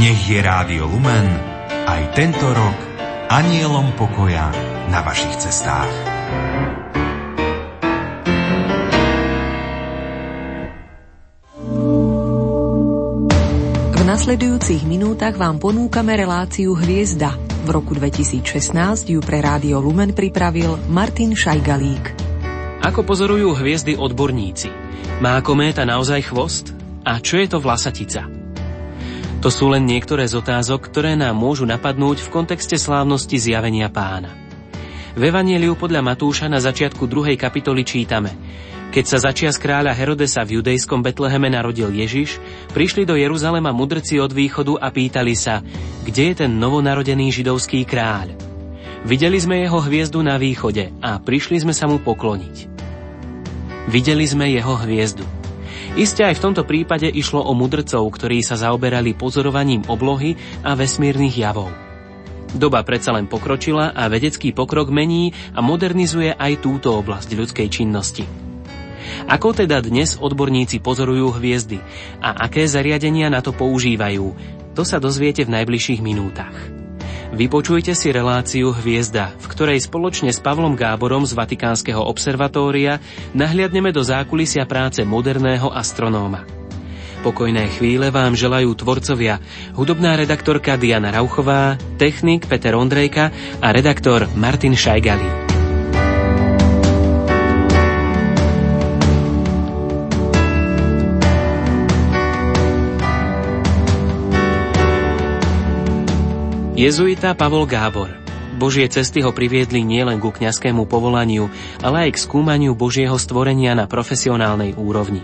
Nech je Rádio Lumen aj tento rok anielom pokoja na vašich cestách. V nasledujúcich minútach vám ponúkame reláciu Hviezda. V roku 2016 ju pre Rádio Lumen pripravil Martin Šajgalík. Ako pozorujú hviezdy odborníci? Má kométa naozaj chvost? A čo je to vlasatica? To sú len niektoré z otázok, ktoré nám môžu napadnúť v kontexte slávnosti zjavenia pána. V Evangeliu podľa Matúša na začiatku druhej kapitoly čítame Keď sa začia z kráľa Herodesa v judejskom Betleheme narodil Ježiš, prišli do Jeruzalema mudrci od východu a pýtali sa, kde je ten novonarodený židovský kráľ. Videli sme jeho hviezdu na východe a prišli sme sa mu pokloniť. Videli sme jeho hviezdu. Isté aj v tomto prípade išlo o mudrcov, ktorí sa zaoberali pozorovaním oblohy a vesmírnych javov. Doba predsa len pokročila a vedecký pokrok mení a modernizuje aj túto oblasť ľudskej činnosti. Ako teda dnes odborníci pozorujú hviezdy a aké zariadenia na to používajú, to sa dozviete v najbližších minútach. Vypočujte si reláciu Hviezda, v ktorej spoločne s Pavlom Gáborom z Vatikánskeho observatória nahliadneme do zákulisia práce moderného astronóma. Pokojné chvíle vám želajú tvorcovia, hudobná redaktorka Diana Rauchová, technik Peter Ondrejka a redaktor Martin Šajgalí. Jezuita Pavol Gábor. Božie cesty ho priviedli nielen ku kňazskému povolaniu, ale aj k skúmaniu Božieho stvorenia na profesionálnej úrovni.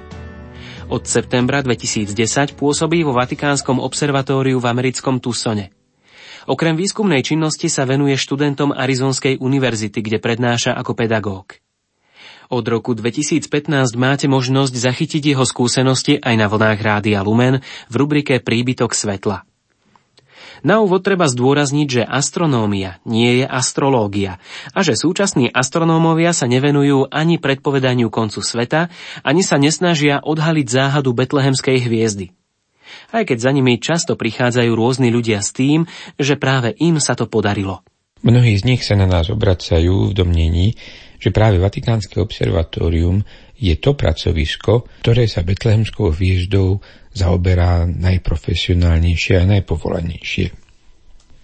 Od septembra 2010 pôsobí vo Vatikánskom observatóriu v americkom Tucsone. Okrem výskumnej činnosti sa venuje študentom Arizonskej univerzity, kde prednáša ako pedagóg. Od roku 2015 máte možnosť zachytiť jeho skúsenosti aj na vlnách Rádia Lumen v rubrike Príbytok svetla. Na úvod treba zdôrazniť, že astronómia nie je astrológia a že súčasní astronómovia sa nevenujú ani predpovedaniu koncu sveta, ani sa nesnažia odhaliť záhadu betlehemskej hviezdy. Aj keď za nimi často prichádzajú rôzni ľudia s tým, že práve im sa to podarilo. Mnohí z nich sa na nás obracajú v domnení, že práve Vatikánske observatórium je to pracovisko, ktoré sa betlehemskou hviezdou zaoberá najprofesionálnejšie a najpovolanejšie.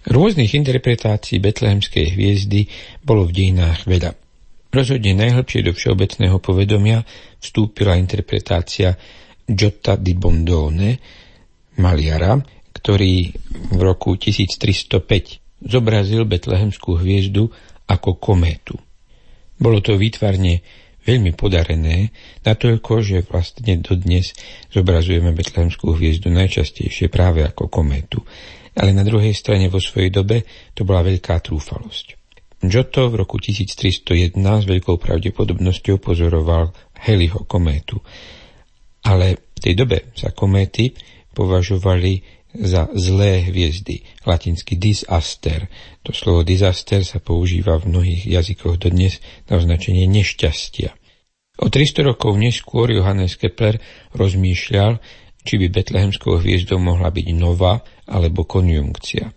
Rôznych interpretácií betlehemskej hviezdy bolo v dejinách veľa. Rozhodne najhlbšie do všeobecného povedomia vstúpila interpretácia Giotta di Bondone, maliara, ktorý v roku 1305 zobrazil betlehemskú hviezdu ako kométu. Bolo to výtvarne veľmi podarené, natoľko, že vlastne dodnes zobrazujeme betlehemskú hviezdu najčastejšie práve ako kométu. Ale na druhej strane vo svojej dobe to bola veľká trúfalosť. Giotto v roku 1301 s veľkou pravdepodobnosťou pozoroval Heliho kométu. Ale v tej dobe sa kométy považovali za zlé hviezdy, latinsky disaster. To slovo disaster sa používa v mnohých jazykoch dodnes na označenie nešťastia. O 300 rokov neskôr Johannes Kepler rozmýšľal, či by betlehemskou hviezdou mohla byť nova alebo konjunkcia.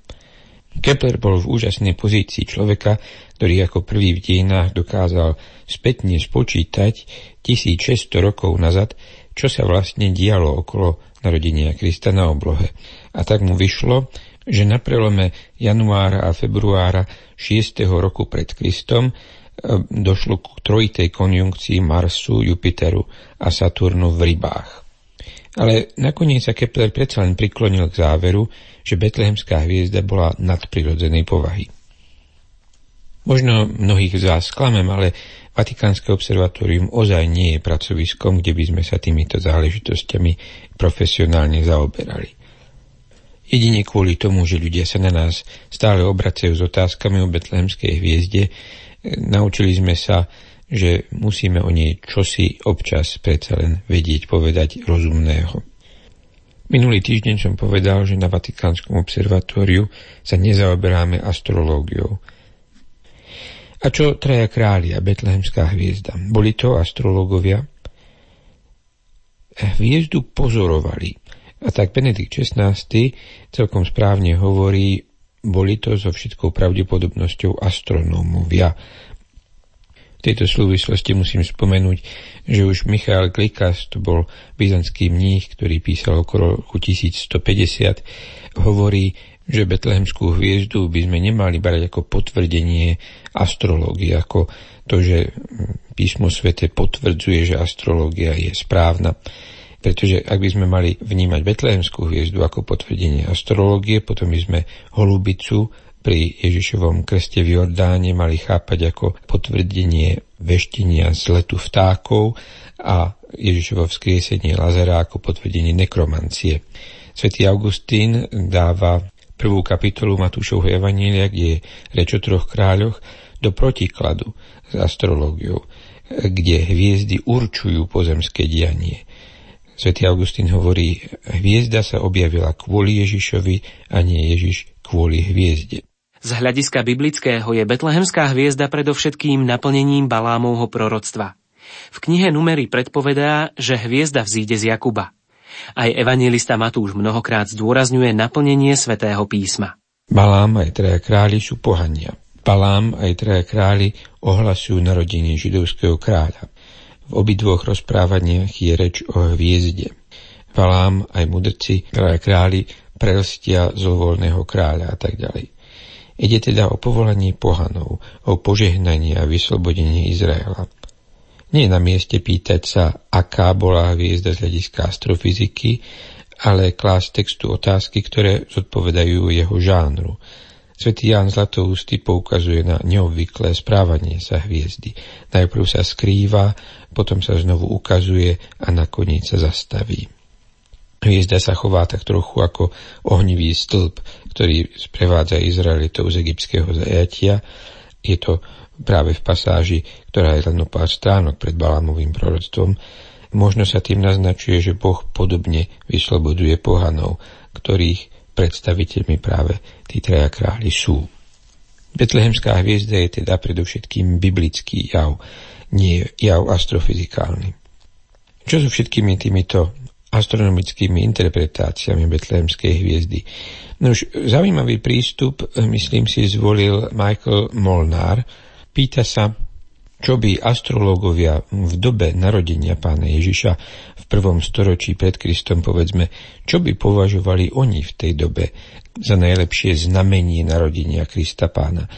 Kepler bol v úžasnej pozícii človeka, ktorý ako prvý v dejinách dokázal spätne spočítať 1600 rokov nazad, čo sa vlastne dialo okolo narodenia Krista na oblohe. A tak mu vyšlo, že na prelome januára a februára 6. roku pred Kristom e, došlo k trojitej konjunkcii Marsu, Jupiteru a Saturnu v rybách. Ale nakoniec sa Kepler predsa len priklonil k záveru, že betlehemská hviezda bola nadprirodzenej povahy. Možno mnohých z vás sklamem, ale Vatikánske observatórium ozaj nie je pracoviskom, kde by sme sa týmito záležitosťami profesionálne zaoberali. Jedine kvôli tomu, že ľudia sa na nás stále obracajú s otázkami o betlehemskej hviezde, naučili sme sa, že musíme o nej čosi občas predsa len vedieť povedať rozumného. Minulý týždeň som povedal, že na Vatikánskom observatóriu sa nezaoberáme astrológiou – a čo traja králi a betlehemská hviezda? Boli to astrologovia? Hviezdu pozorovali, tak Benedikt XVI celkom správne hovorí, boli to so všetkou pravdepodobnosťou astronómovia. V tejto súvislosti musím spomenúť, že už Michal Klikas, to bol byzantský mních, ktorý písal okolo roku 1150, hovorí, že betlehemskú hviezdu by sme nemali brať ako potvrdenie astrológie, ako to, že písmo svete potvrdzuje, že astrológia je správna. Pretože ak by sme mali vnímať betlehemskú hviezdu ako potvrdenie astrológie, potom by sme holubicu pri Ježišovom krste v Jordáne mali chápať ako potvrdenie veštenia z letu vtákov a Ježišovo vzkriesenie Lazara ako potvrdenie nekromancie. Svetý Augustín dáva prvú kapitolu Matúšovho Evanília, kde je reč o troch kráľoch, do protikladu s astrológiou, kde hviezdy určujú pozemské dianie. Svetý Augustín hovorí, hviezda sa objavila kvôli Ježišovi a nie Ježiš kvôli hviezde. Z hľadiska biblického je betlehemská hviezda predovšetkým naplnením Balámovho proroctva. V knihe Numery predpovedá, že hviezda vzíde z Jakuba. Aj evangelista Matúš mnohokrát zdôrazňuje naplnenie svätého písma. Balám aj traja králi sú pohania. Balám aj traja králi ohlasujú narodenie židovského kráľa. V obidvoch rozprávaniach je reč o hviezde. Balám aj mudrci, králi prelstia zlovoľného kráľa a tak ďalej. Ide teda o povolanie pohanov, o požehnanie a vyslobodenie Izraela. Nie je na mieste pýtať sa, aká bola hviezda z hľadiska astrofyziky, ale klásť textu otázky, ktoré zodpovedajú jeho žánru. Svetý Ján Zlatoústy poukazuje na neobvyklé správanie sa hviezdy. Najprv sa skrýva, potom sa znovu ukazuje a nakoniec sa zastaví. Hviezda sa chová tak trochu ako ohnivý stĺp, ktorý sprevádza Izraelitov z egyptského zajatia. Je to práve v pasáži, ktorá je len o pár stránok pred Balámovým proroctvom. Možno sa tým naznačuje, že Boh podobne vysloboduje pohanov, ktorých predstaviteľmi práve tí traja králi sú. Betlehemská hviezda je teda predovšetkým biblický jav, nie jav astrofyzikálny. Čo sú všetkými týmito astronomickými interpretáciami betlehemskej hviezdy. No už zaujímavý prístup, myslím si, zvolil Michael Molnár. Pýta sa, čo by astrológovia v dobe narodenia pána Ježiša v prvom storočí pred Kristom, povedzme, čo by považovali oni v tej dobe za najlepšie znamenie narodenia Krista pána.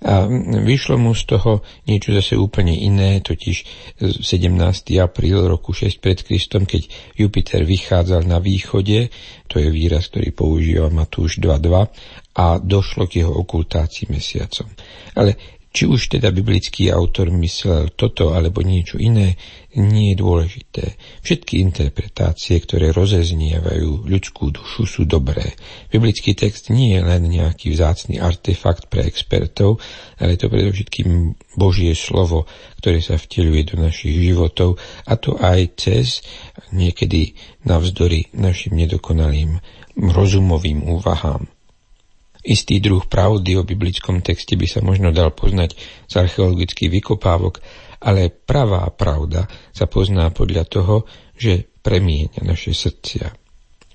A vyšlo mu z toho niečo zase úplne iné, totiž 17. apríl roku 6 pred Kristom, keď Jupiter vychádzal na východe, to je výraz, ktorý používa Matúš 2.2, a došlo k jeho okultácii mesiacom. Ale či už teda biblický autor myslel toto alebo niečo iné, nie je dôležité. Všetky interpretácie, ktoré rozeznievajú ľudskú dušu, sú dobré. Biblický text nie je len nejaký vzácný artefakt pre expertov, ale to predovšetkým Božie slovo, ktoré sa vteľuje do našich životov, a to aj cez, niekedy navzdory našim nedokonalým rozumovým úvahám. Istý druh pravdy o biblickom texte by sa možno dal poznať z archeologických vykopávok, ale pravá pravda sa pozná podľa toho, že premieňa naše srdcia.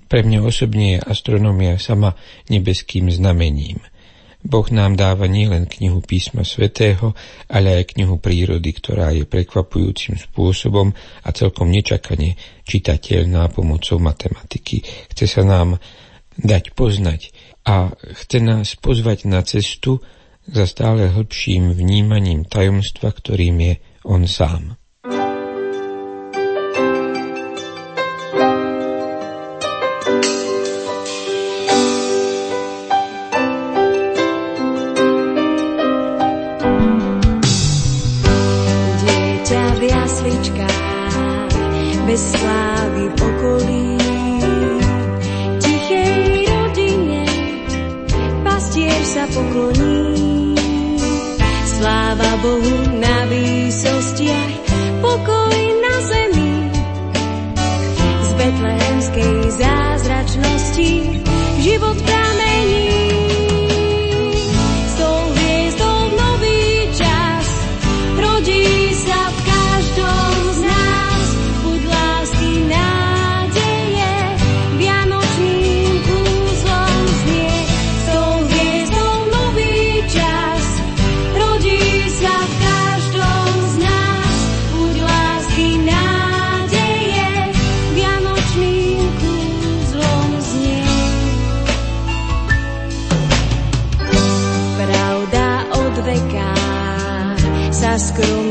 Pre mňa osobne je astronomia sama nebeským znamením. Boh nám dáva nielen knihu písma svätého, ale aj knihu prírody, ktorá je prekvapujúcim spôsobom a celkom nečakane čitateľná pomocou matematiky. Chce sa nám dať poznať a chce nás pozvať na cestu za stále hlbším vnímaním tajomstva, ktorým je on sám. bez slávy Pascal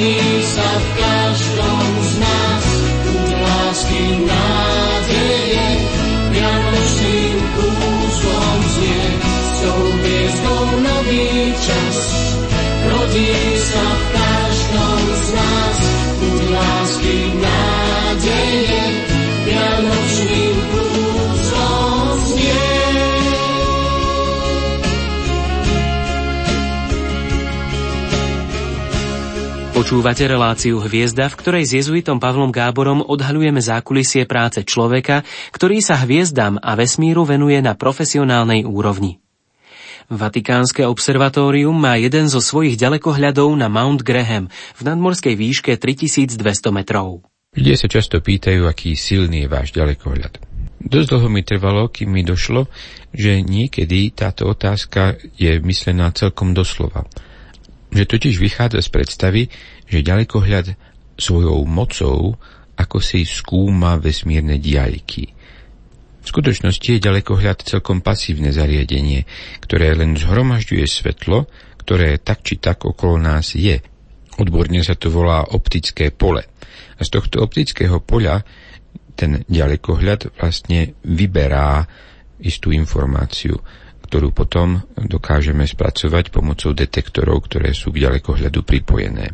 Dear Počúvate reláciu Hviezda, v ktorej s jezuitom Pavlom Gáborom odhaľujeme zákulisie práce človeka, ktorý sa hviezdam a vesmíru venuje na profesionálnej úrovni. Vatikánske observatórium má jeden zo svojich ďalekohľadov na Mount Graham v nadmorskej výške 3200 metrov. Ľudia sa často pýtajú, aký silný je váš ďalekohľad. Dosť dlho mi trvalo, kým mi došlo, že niekedy táto otázka je myslená celkom doslova že totiž vychádza z predstavy, že ďalekohľad svojou mocou ako si skúma vesmírne diaľky. V skutočnosti je ďalekohľad celkom pasívne zariadenie, ktoré len zhromažďuje svetlo, ktoré tak či tak okolo nás je. Odborne sa to volá optické pole. A z tohto optického poľa ten ďalekohľad vlastne vyberá istú informáciu ktorú potom dokážeme spracovať pomocou detektorov, ktoré sú k ďalekohľadu pripojené.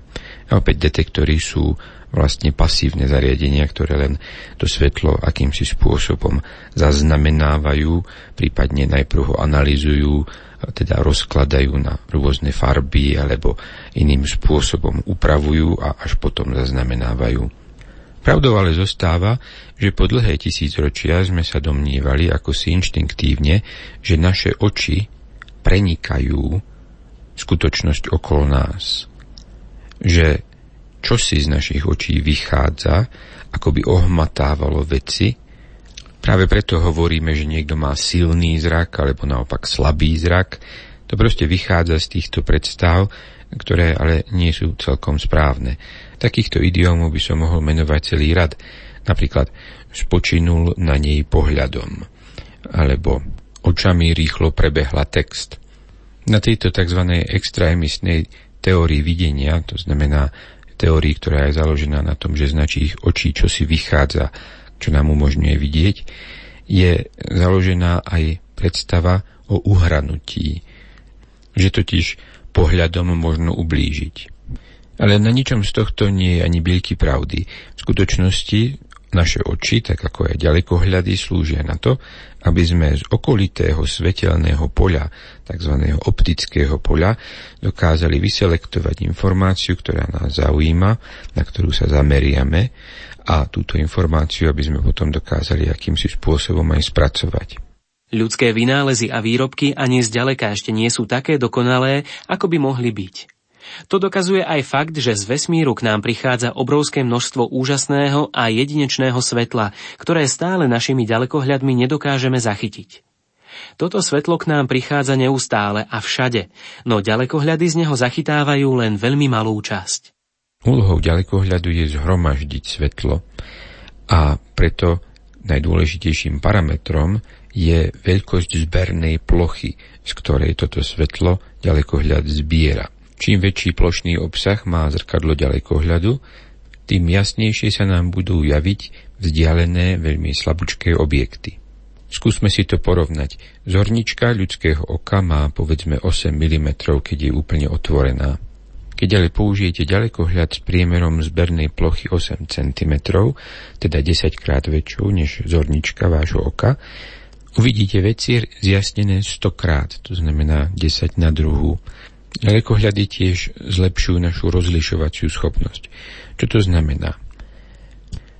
A opäť detektory sú vlastne pasívne zariadenia, ktoré len to svetlo akýmsi spôsobom zaznamenávajú, prípadne najprv ho analýzujú, teda rozkladajú na rôzne farby alebo iným spôsobom upravujú a až potom zaznamenávajú. Pravdou ale zostáva, že po dlhé tisícročia sme sa domnievali ako si inštinktívne, že naše oči prenikajú skutočnosť okolo nás. Že čosi z našich očí vychádza, ako by ohmatávalo veci. Práve preto hovoríme, že niekto má silný zrak alebo naopak slabý zrak. To proste vychádza z týchto predstav, ktoré ale nie sú celkom správne. Takýchto idiomov by som mohol menovať celý rad. Napríklad spočinul na nej pohľadom. Alebo očami rýchlo prebehla text. Na tejto tzv. extraemisnej teórii videnia, to znamená teórii, ktorá je založená na tom, že z našich očí čo si vychádza, čo nám umožňuje vidieť, je založená aj predstava o uhranutí, že totiž pohľadom možno ublížiť. Ale na ničom z tohto nie je ani bielky pravdy. V skutočnosti naše oči, tak ako aj ďalekohľady, slúžia na to, aby sme z okolitého svetelného poľa, tzv. optického poľa, dokázali vyselektovať informáciu, ktorá nás zaujíma, na ktorú sa zameriame a túto informáciu, aby sme potom dokázali akýmsi spôsobom aj spracovať. Ľudské vynálezy a výrobky ani zďaleka ešte nie sú také dokonalé, ako by mohli byť. To dokazuje aj fakt, že z vesmíru k nám prichádza obrovské množstvo úžasného a jedinečného svetla, ktoré stále našimi ďalekohľadmi nedokážeme zachytiť. Toto svetlo k nám prichádza neustále a všade, no ďalekohľady z neho zachytávajú len veľmi malú časť. Úlohou ďalekohľadu je zhromaždiť svetlo a preto najdôležitejším parametrom je veľkosť zbernej plochy, z ktorej toto svetlo ďalekohľad zbiera. Čím väčší plošný obsah má zrkadlo ďalekohľadu, tým jasnejšie sa nám budú javiť vzdialené veľmi slabúčké objekty. Skúsme si to porovnať. Zornička ľudského oka má povedzme 8 mm, keď je úplne otvorená. Keď ale použijete ďalekohľad s priemerom zbernej plochy 8 cm, teda 10 krát väčšiu než zornička vášho oka, Uvidíte veci zjasnené stokrát, to znamená 10 na druhú. Ďalekohľady tiež zlepšujú našu rozlišovaciu schopnosť. Čo to znamená?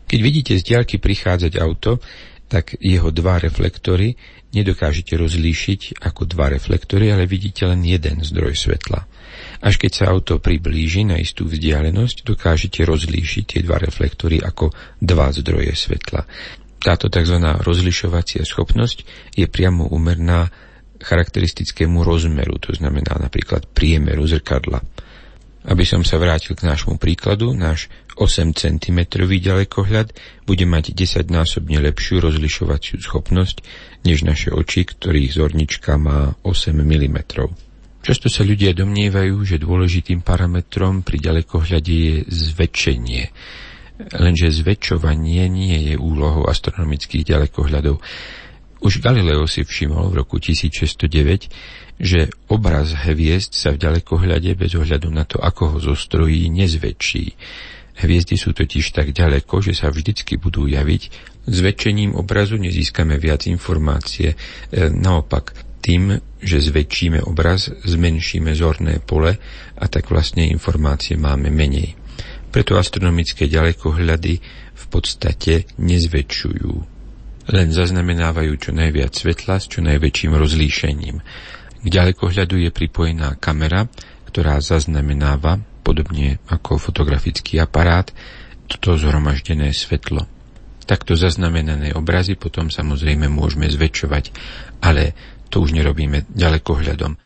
Keď vidíte z diaľky prichádzať auto, tak jeho dva reflektory nedokážete rozlíšiť ako dva reflektory, ale vidíte len jeden zdroj svetla. Až keď sa auto priblíži na istú vzdialenosť, dokážete rozlíšiť tie dva reflektory ako dva zdroje svetla. Táto tzv. rozlišovacia schopnosť je priamo úmerná charakteristickému rozmeru, to znamená napríklad priemeru zrkadla. Aby som sa vrátil k nášmu príkladu, náš 8 cm ďalekohľad bude mať 10-násobne lepšiu rozlišovaciu schopnosť než naše oči, ktorých zornička má 8 mm. Často sa ľudia domnievajú, že dôležitým parametrom pri ďalekohľade je zväčšenie. Lenže zväčšovanie nie je úlohou astronomických ďalekohľadov. Už Galileo si všimol v roku 1609, že obraz hviezd sa v ďalekohľade bez ohľadu na to, ako ho zostrojí, nezväčší. Hviezdy sú totiž tak ďaleko, že sa vždycky budú javiť. Zväčšením obrazu nezískame viac informácie. E, naopak, Tým, že zväčšíme obraz, zmenšíme zorné pole a tak vlastne informácie máme menej. Preto astronomické ďalekohľady v podstate nezväčšujú. Len zaznamenávajú čo najviac svetla s čo najväčším rozlíšením. K ďalekohľadu je pripojená kamera, ktorá zaznamenáva, podobne ako fotografický aparát, toto zhromaždené svetlo. Takto zaznamenané obrazy potom samozrejme môžeme zväčšovať, ale to už nerobíme ďalekohľadom.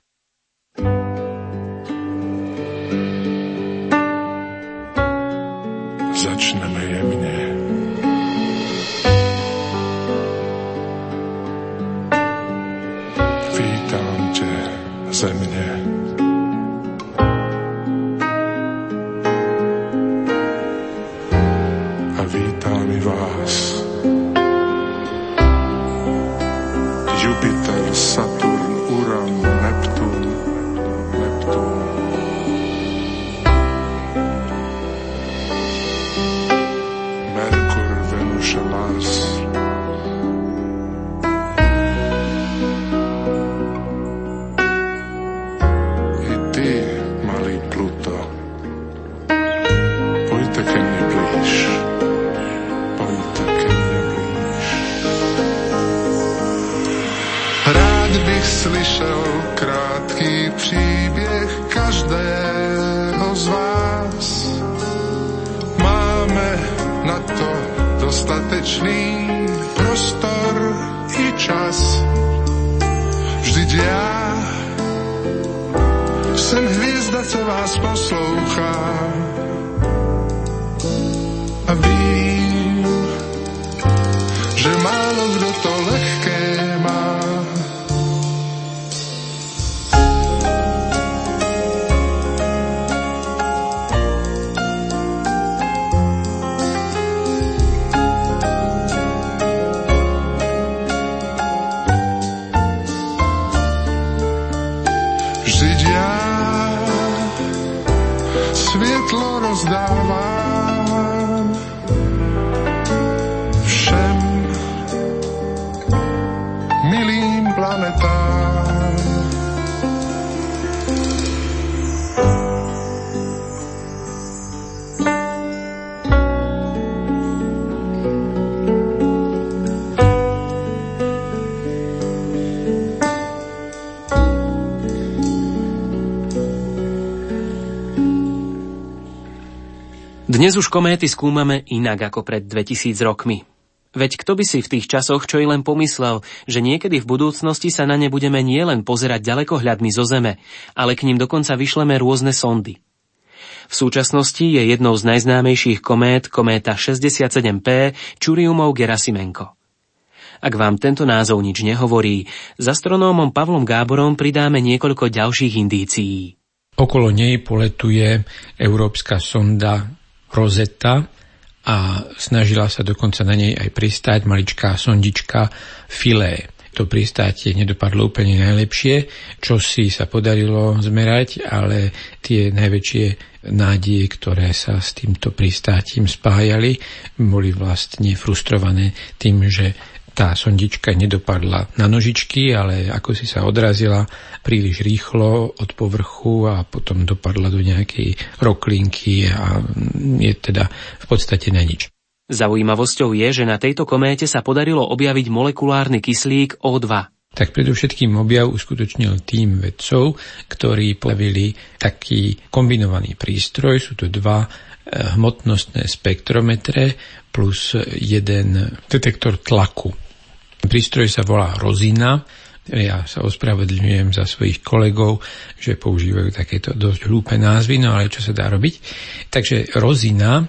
Začneme jemne. nasze. Dnes už kométy skúmame inak ako pred 2000 rokmi. Veď kto by si v tých časoch čo i len pomyslel, že niekedy v budúcnosti sa na ne budeme nielen pozerať ďalekohľadmi zo Zeme, ale k ním dokonca vyšleme rôzne sondy. V súčasnosti je jednou z najznámejších komét kométa 67P Čuriumov Gerasimenko. Ak vám tento názov nič nehovorí, s astronómom Pavlom Gáborom pridáme niekoľko ďalších indícií. Okolo nej poletuje európska sonda Rosetta a snažila sa dokonca na nej aj pristáť maličká sondička Filé. To pristátie nedopadlo úplne najlepšie, čo si sa podarilo zmerať, ale tie najväčšie nádeje, ktoré sa s týmto pristátím spájali, boli vlastne frustrované tým, že tá sondička nedopadla na nožičky, ale ako si sa odrazila príliš rýchlo od povrchu a potom dopadla do nejakej roklinky a je teda v podstate na nič. Zaujímavosťou je, že na tejto kométe sa podarilo objaviť molekulárny kyslík O2. Tak predovšetkým objav uskutočnil tým vedcov, ktorí plavili taký kombinovaný prístroj. Sú to dva hmotnostné spektrometre plus jeden detektor tlaku. Prístroj sa volá Rozina. Ja sa ospravedlňujem za svojich kolegov, že používajú takéto dosť hlúpe názvy, no ale čo sa dá robiť. Takže Rozina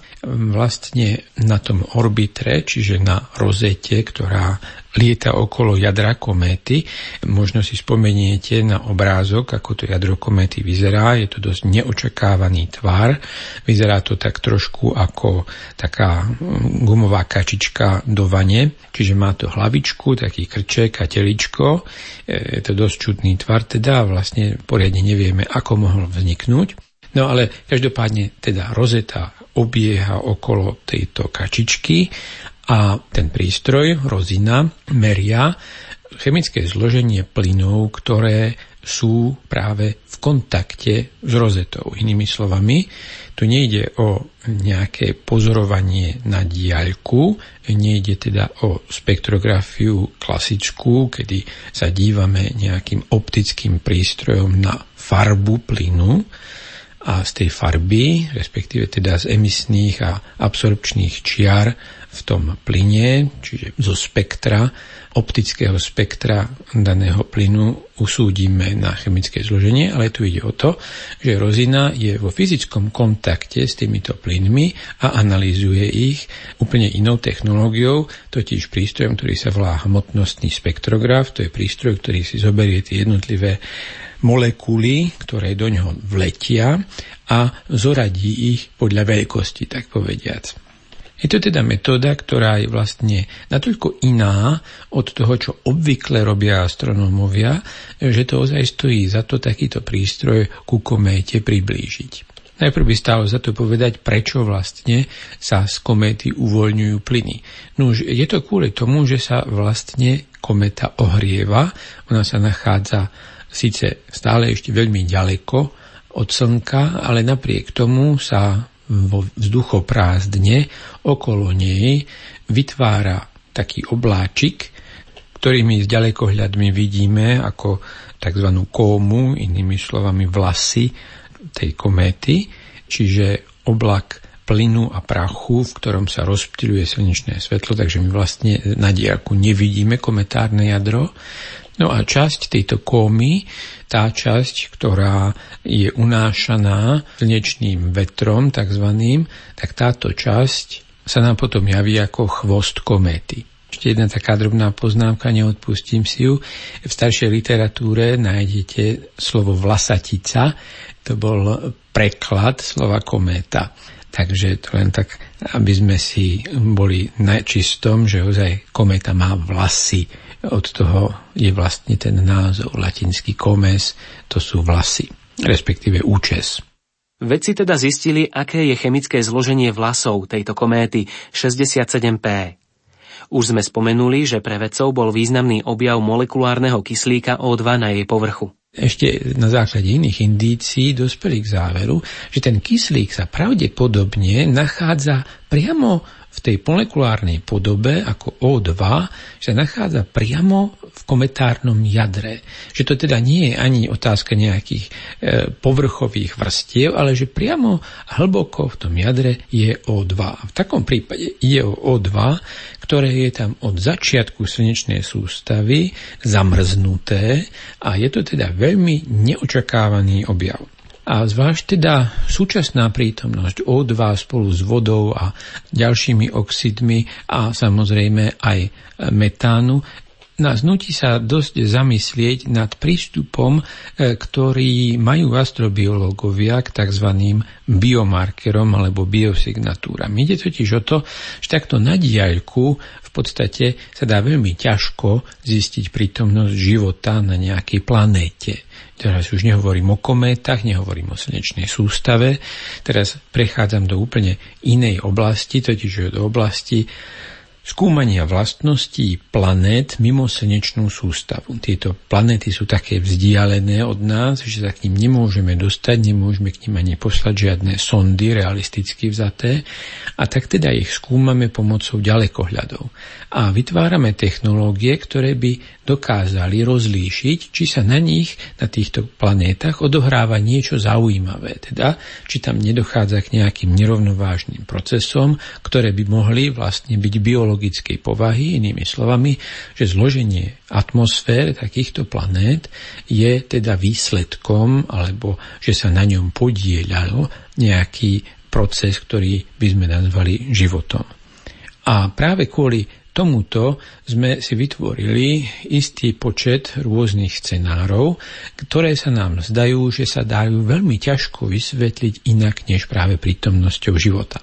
vlastne na tom orbitre, čiže na rozete, ktorá lieta okolo jadra kométy. Možno si spomeniete na obrázok, ako to jadro kométy vyzerá. Je to dosť neočakávaný tvar. Vyzerá to tak trošku ako taká mm, gumová kačička do vane. Čiže má to hlavičku, taký krček a teličko. E, je to dosť čudný tvar teda vlastne poriadne nevieme, ako mohol vzniknúť. No ale každopádne teda rozeta obieha okolo tejto kačičky a ten prístroj, rozina, meria chemické zloženie plynov, ktoré sú práve v kontakte s rozetou. Inými slovami, tu nejde o nejaké pozorovanie na diaľku, nejde teda o spektrografiu klasickú, kedy sa dívame nejakým optickým prístrojom na farbu plynu, a z tej farby, respektíve teda z emisných a absorpčných čiar v tom plyne, čiže zo spektra, optického spektra daného plynu usúdime na chemické zloženie, ale tu ide o to, že rozina je vo fyzickom kontakte s týmito plynmi a analýzuje ich úplne inou technológiou, totiž prístrojom, ktorý sa volá hmotnostný spektrograf, to je prístroj, ktorý si zoberie tie jednotlivé molekuly, ktoré do ňoho vletia a zoradí ich podľa veľkosti, tak povediac. Je to teda metóda, ktorá je vlastne natoľko iná od toho, čo obvykle robia astronómovia, že to ozaj stojí za to takýto prístroj ku kométe priblížiť. Najprv by stálo za to povedať, prečo vlastne sa z kométy uvoľňujú plyny. No je to kvôli tomu, že sa vlastne kométa ohrieva, ona sa nachádza síce stále ešte veľmi ďaleko od Slnka, ale napriek tomu sa vo vzduchoprázdne okolo nej vytvára taký obláčik, ktorý my s ďalekohľadmi vidíme ako tzv. kómu, inými slovami vlasy tej kométy, čiže oblak plynu a prachu, v ktorom sa rozptýluje slnečné svetlo, takže my vlastne na diaľku nevidíme kometárne jadro. No a časť tejto kómy tá časť, ktorá je unášaná slnečným vetrom takzvaným, tak táto časť sa nám potom javí ako chvost kométy. Ešte jedna taká drobná poznámka, neodpustím si ju. V staršej literatúre nájdete slovo vlasatica, to bol preklad slova kométa. Takže to len tak, aby sme si boli na čistom, že ozaj kométa má vlasy od toho je vlastne ten názov latinský komes, to sú vlasy, respektíve účes. Vedci teda zistili, aké je chemické zloženie vlasov tejto kométy 67P. Už sme spomenuli, že pre vedcov bol významný objav molekulárneho kyslíka O2 na jej povrchu. Ešte na základe iných indícií dospeli k záveru, že ten kyslík sa pravdepodobne nachádza priamo v tej molekulárnej podobe ako O2 sa nachádza priamo v kometárnom jadre. Že to teda nie je ani otázka nejakých e, povrchových vrstiev, ale že priamo hlboko v tom jadre je O2. V takom prípade ide o O2, ktoré je tam od začiatku slnečnej sústavy zamrznuté a je to teda veľmi neočakávaný objav. A zvlášť teda súčasná prítomnosť O2 spolu s vodou a ďalšími oxidmi a samozrejme aj metánu nás nutí sa dosť zamyslieť nad prístupom, e, ktorý majú astrobiológovia k tzv. biomarkerom alebo biosignatúram. Ide totiž o to, že takto na diaľku v podstate sa dá veľmi ťažko zistiť prítomnosť života na nejakej planéte. Teraz už nehovorím o kométach, nehovorím o slnečnej sústave. Teraz prechádzam do úplne inej oblasti, totiž do oblasti skúmania vlastností planét mimo slnečnú sústavu. Tieto planéty sú také vzdialené od nás, že sa k ním nemôžeme dostať, nemôžeme k ním ani poslať žiadne sondy realisticky vzaté a tak teda ich skúmame pomocou ďalekohľadov. A vytvárame technológie, ktoré by dokázali rozlíšiť, či sa na nich, na týchto planétach odohráva niečo zaujímavé, teda či tam nedochádza k nejakým nerovnovážnym procesom, ktoré by mohli vlastne byť biologickej povahy, inými slovami, že zloženie atmosfér takýchto planét je teda výsledkom, alebo že sa na ňom podielalo nejaký proces, ktorý by sme nazvali životom. A práve kvôli tomuto sme si vytvorili istý počet rôznych scenárov, ktoré sa nám zdajú, že sa dajú veľmi ťažko vysvetliť inak než práve prítomnosťou života.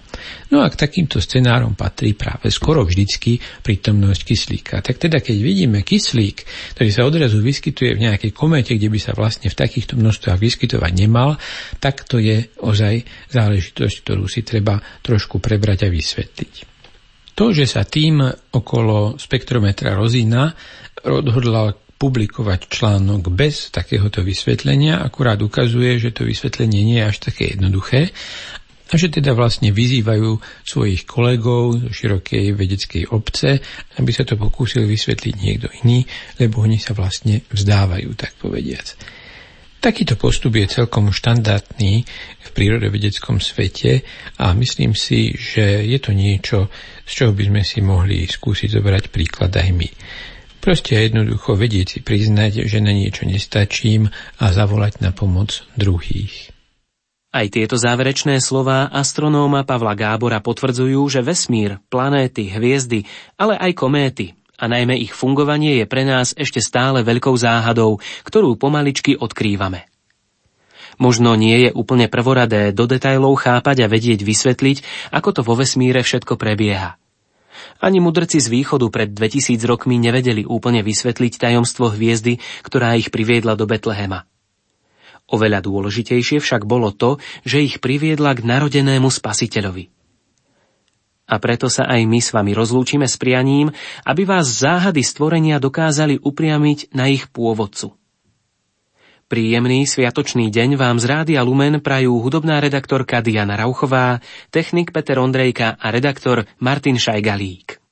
No a k takýmto scenárom patrí práve skoro vždycky prítomnosť kyslíka. Tak teda, keď vidíme kyslík, ktorý sa odrazu vyskytuje v nejakej komete, kde by sa vlastne v takýchto množstvách vyskytovať nemal, tak to je ozaj záležitosť, ktorú si treba trošku prebrať a vysvetliť. To, že sa tým okolo spektrometra Rozína odhodlal publikovať článok bez takéhoto vysvetlenia, akurát ukazuje, že to vysvetlenie nie je až také jednoduché a že teda vlastne vyzývajú svojich kolegov zo širokej vedeckej obce, aby sa to pokúsil vysvetliť niekto iný, lebo oni sa vlastne vzdávajú, tak povediac. Takýto postup je celkom štandardný v prírodovedeckom svete a myslím si, že je to niečo, z čoho by sme si mohli skúsiť zobrať príklad aj my. Proste jednoducho vedieť si priznať, že na niečo nestačím a zavolať na pomoc druhých. Aj tieto záverečné slová astronóma Pavla Gábora potvrdzujú, že vesmír, planéty, hviezdy, ale aj kométy a najmä ich fungovanie je pre nás ešte stále veľkou záhadou, ktorú pomaličky odkrývame. Možno nie je úplne prvoradé do detajlov chápať a vedieť vysvetliť, ako to vo vesmíre všetko prebieha. Ani mudrci z východu pred 2000 rokmi nevedeli úplne vysvetliť tajomstvo hviezdy, ktorá ich priviedla do Betlehema. Oveľa dôležitejšie však bolo to, že ich priviedla k narodenému spasiteľovi. A preto sa aj my s vami rozlúčime s prianím, aby vás záhady stvorenia dokázali upriamiť na ich pôvodcu. Príjemný sviatočný deň vám z Rádia Lumen prajú hudobná redaktorka Diana Rauchová, technik Peter Ondrejka a redaktor Martin Šajgalík.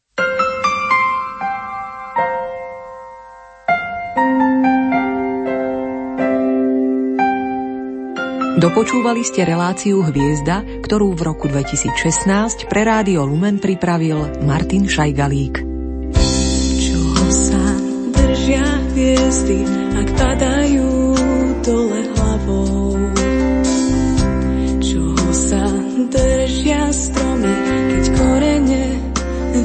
Dopočúvali ste reláciu Hviezda, ktorú v roku 2016 pre Rádio Lumen pripravil Martin Šajgalík. Čoho sa držia hviezdy, ak padajú dole hlavou? Čoho sa držia stromy, keď korene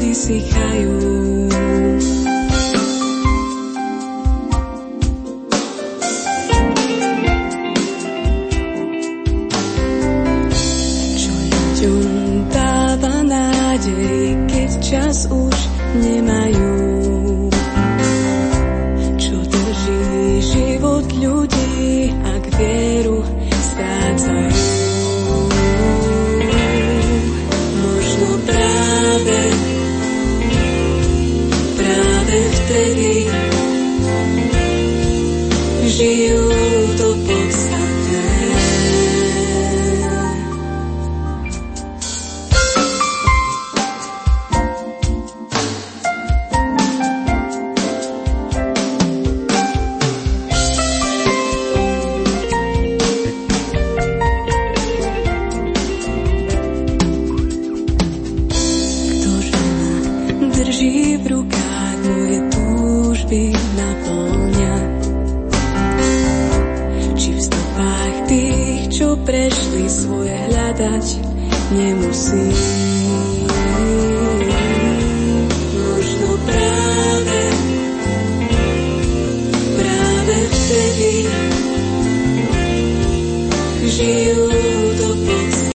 vysychajú? Nemajú. Čo drží život ľudí, ak vieru strácajú. Možno práve, práve vtedy žijú